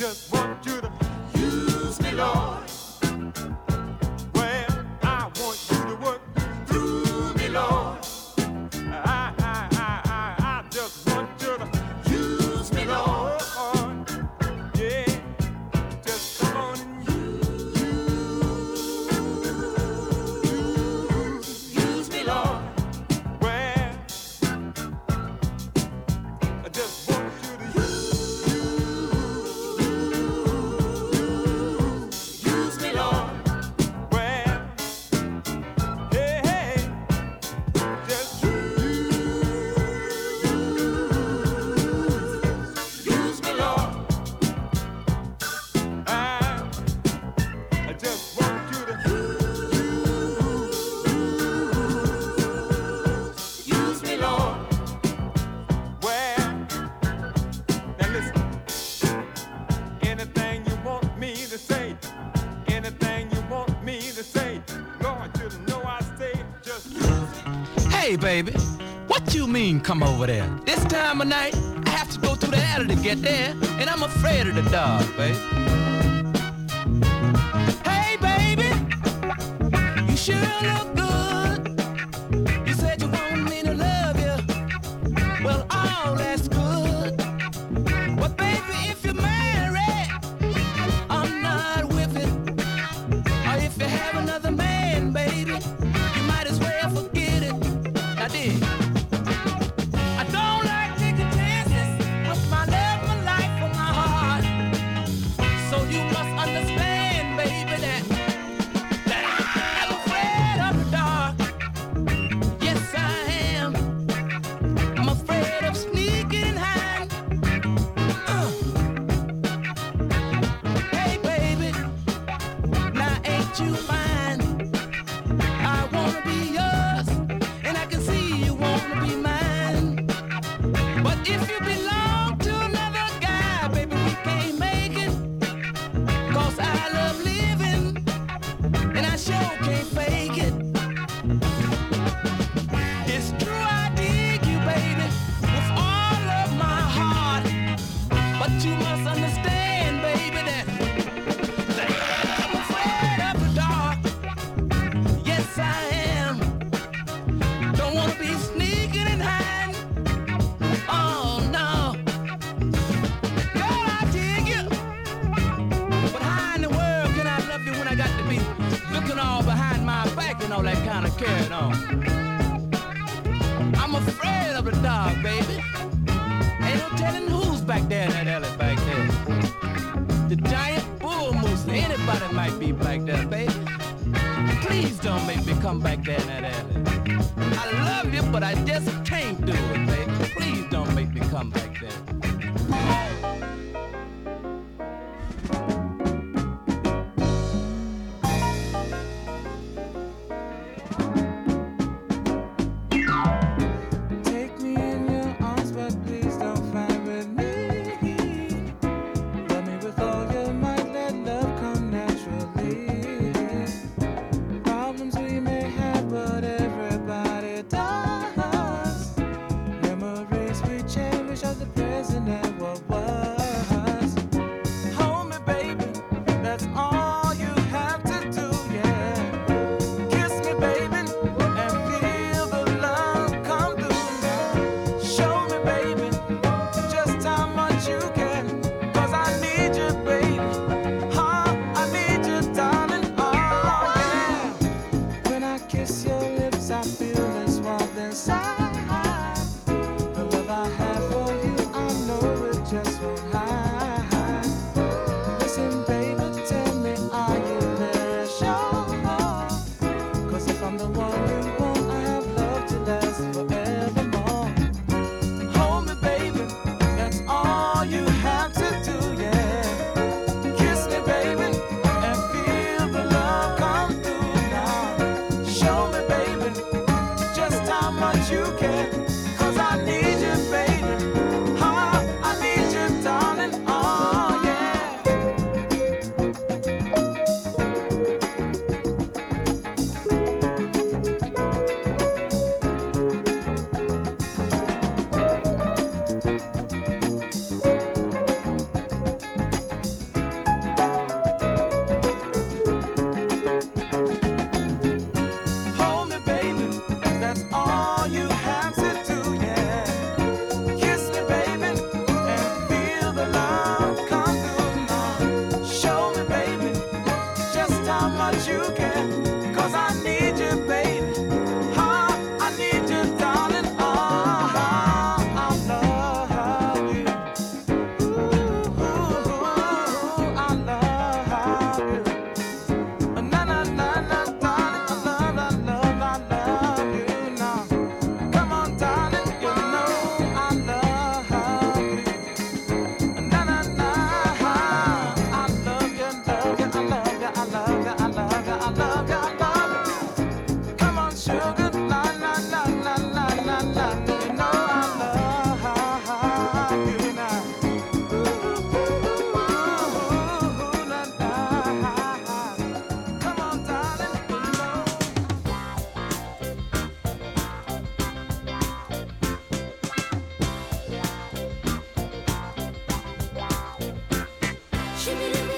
just want you to use me, Lord. you mean come over there? This time of night, I have to go through the alley to get there, and I'm afraid of the dark, babe. Şimdi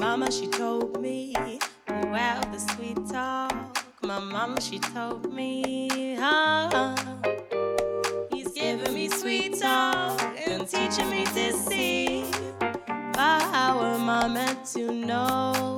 mama, she told me, well, the sweet talk. My mama, she told me, ah, oh, he's giving me sweet talk and teaching me to see. But how am I meant to know?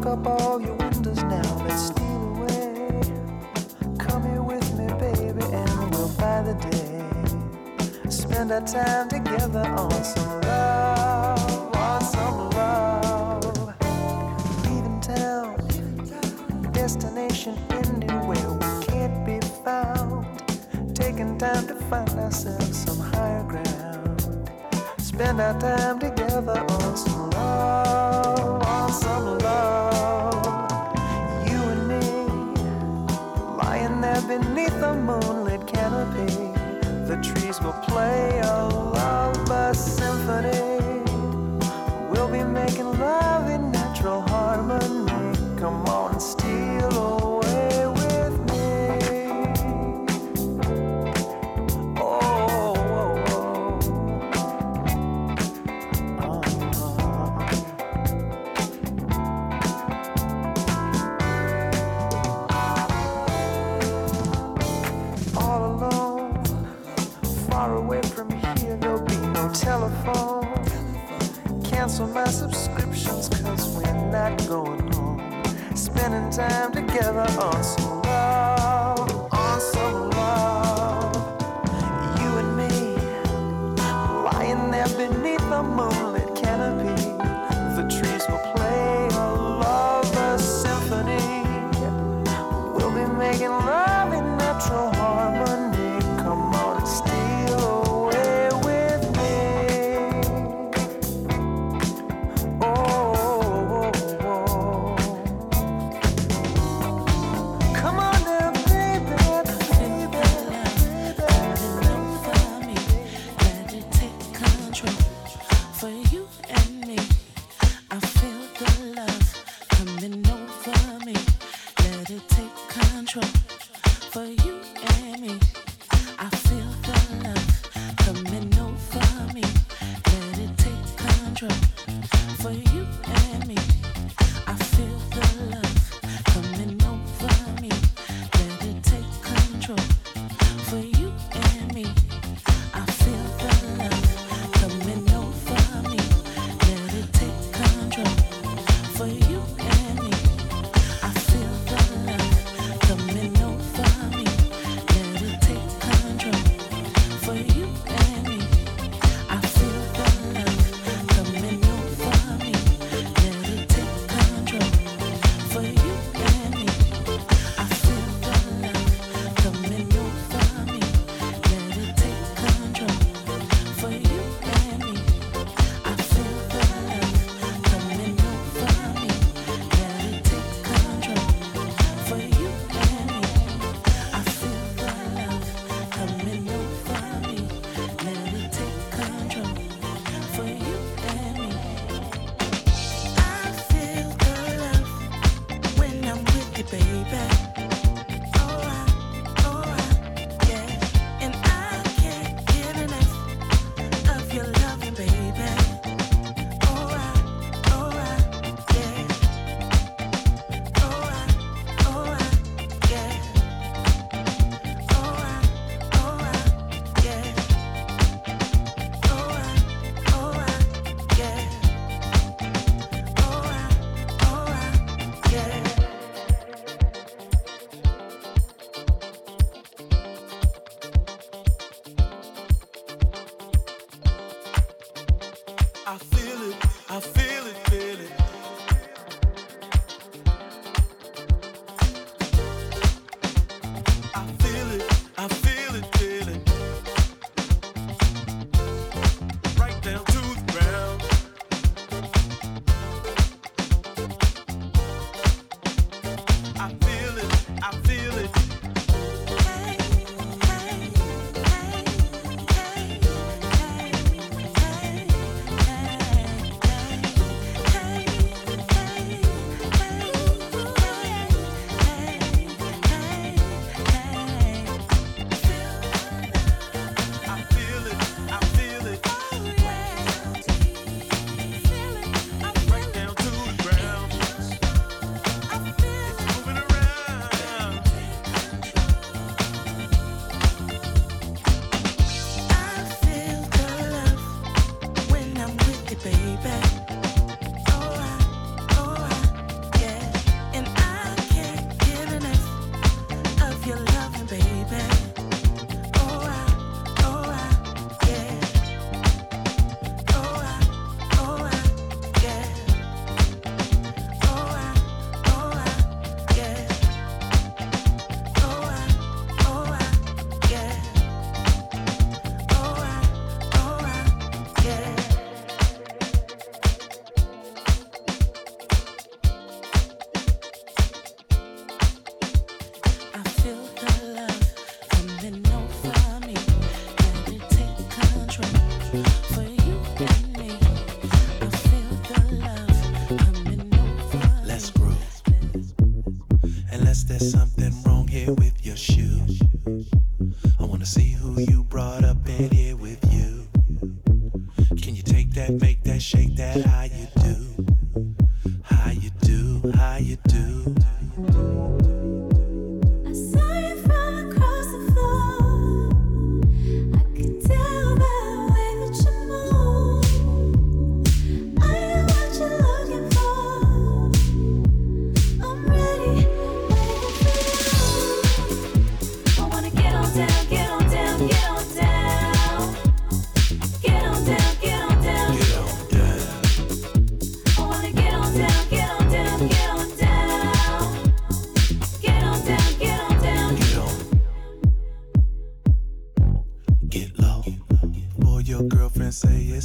lock up all your windows now. Let's steal away. Come here with me, baby, and we'll buy the day. Spend our time together.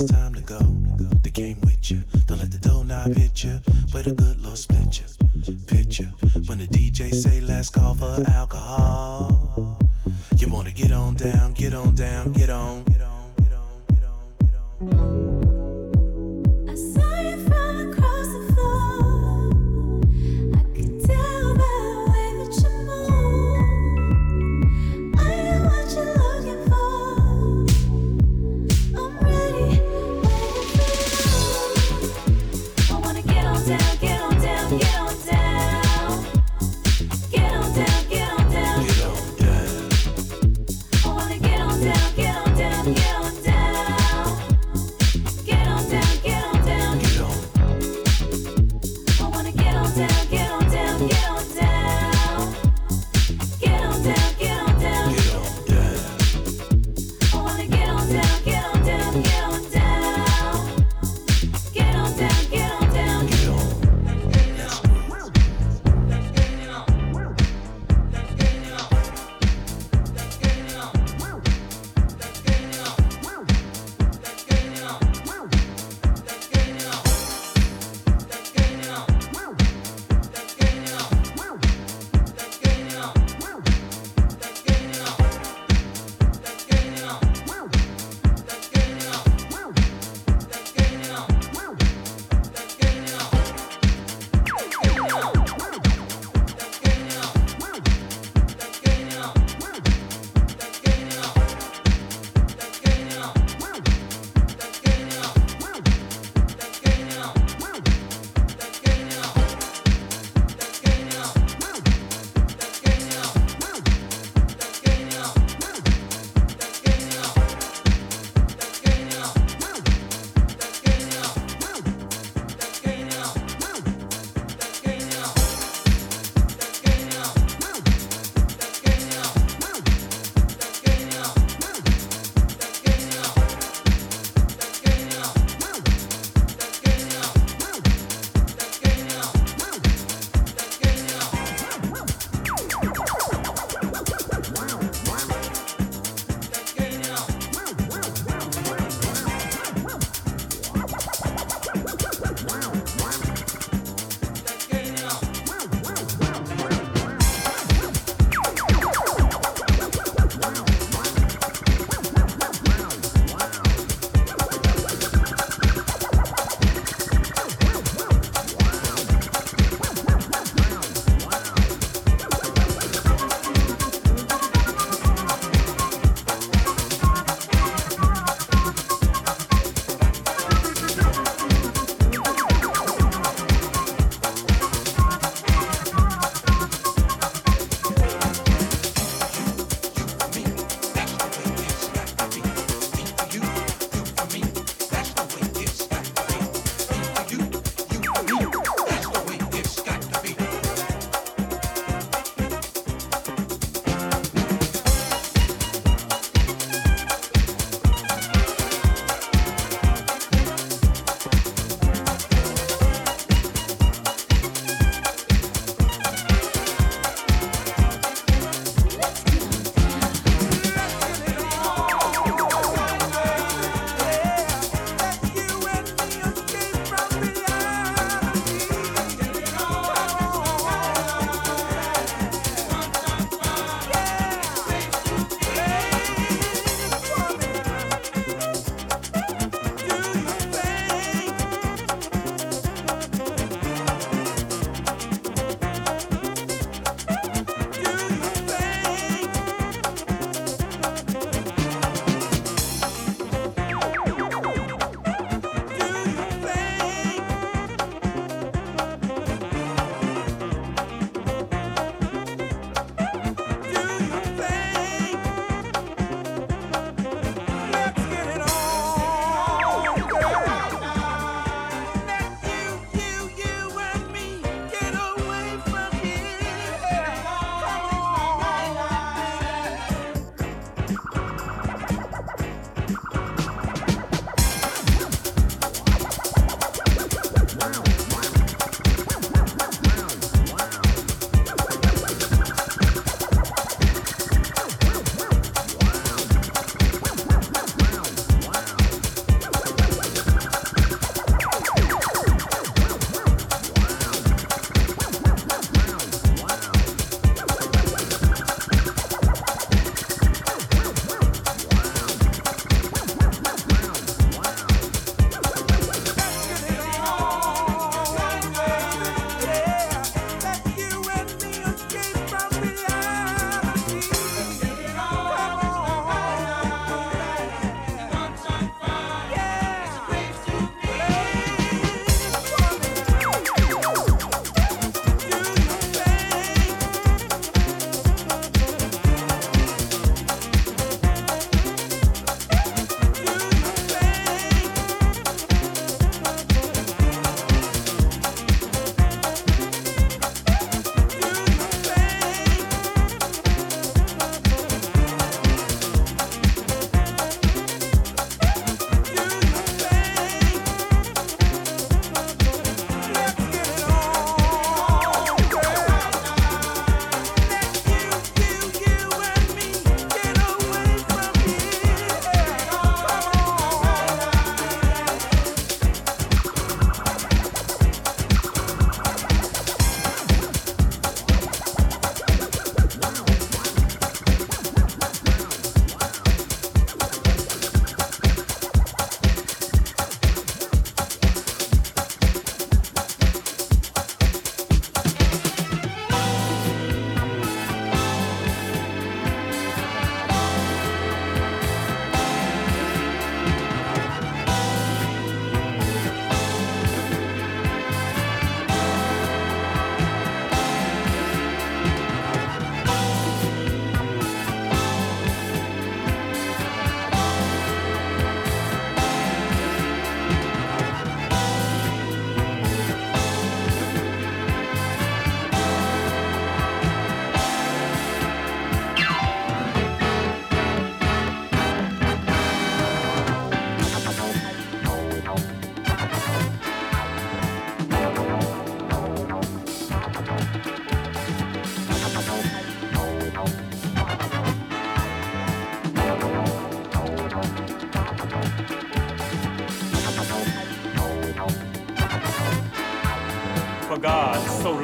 It's time to go. They came with you.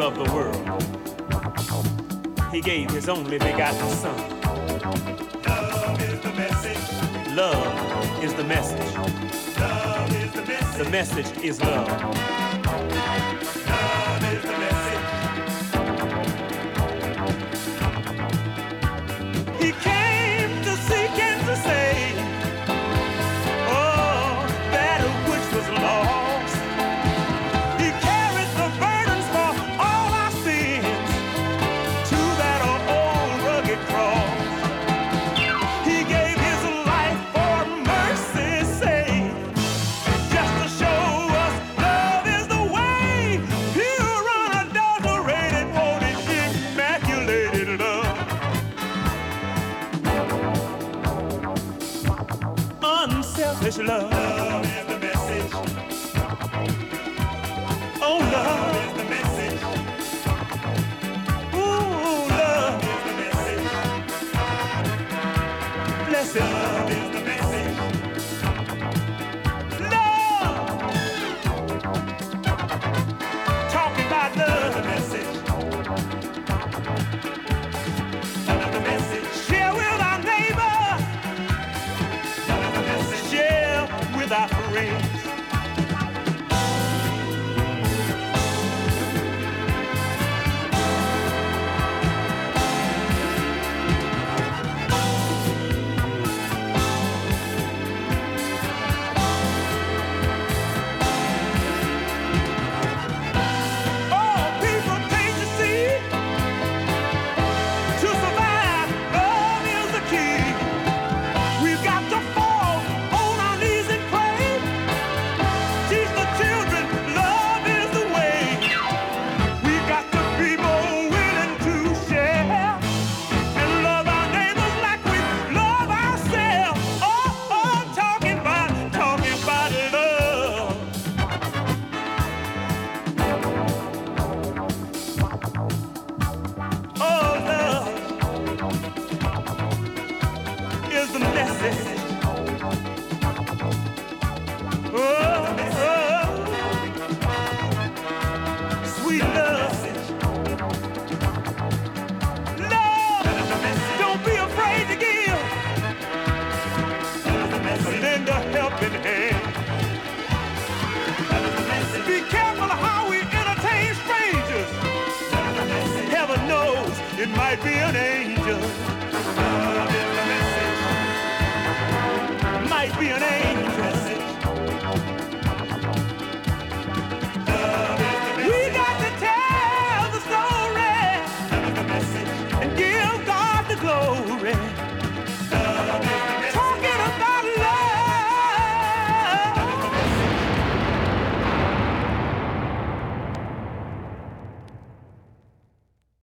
of the world. He gave his only begotten Son. Love is the message. Love is the message. Love is the message. The message is love. love. Is the message. Oh, love, is the message. Ooh, love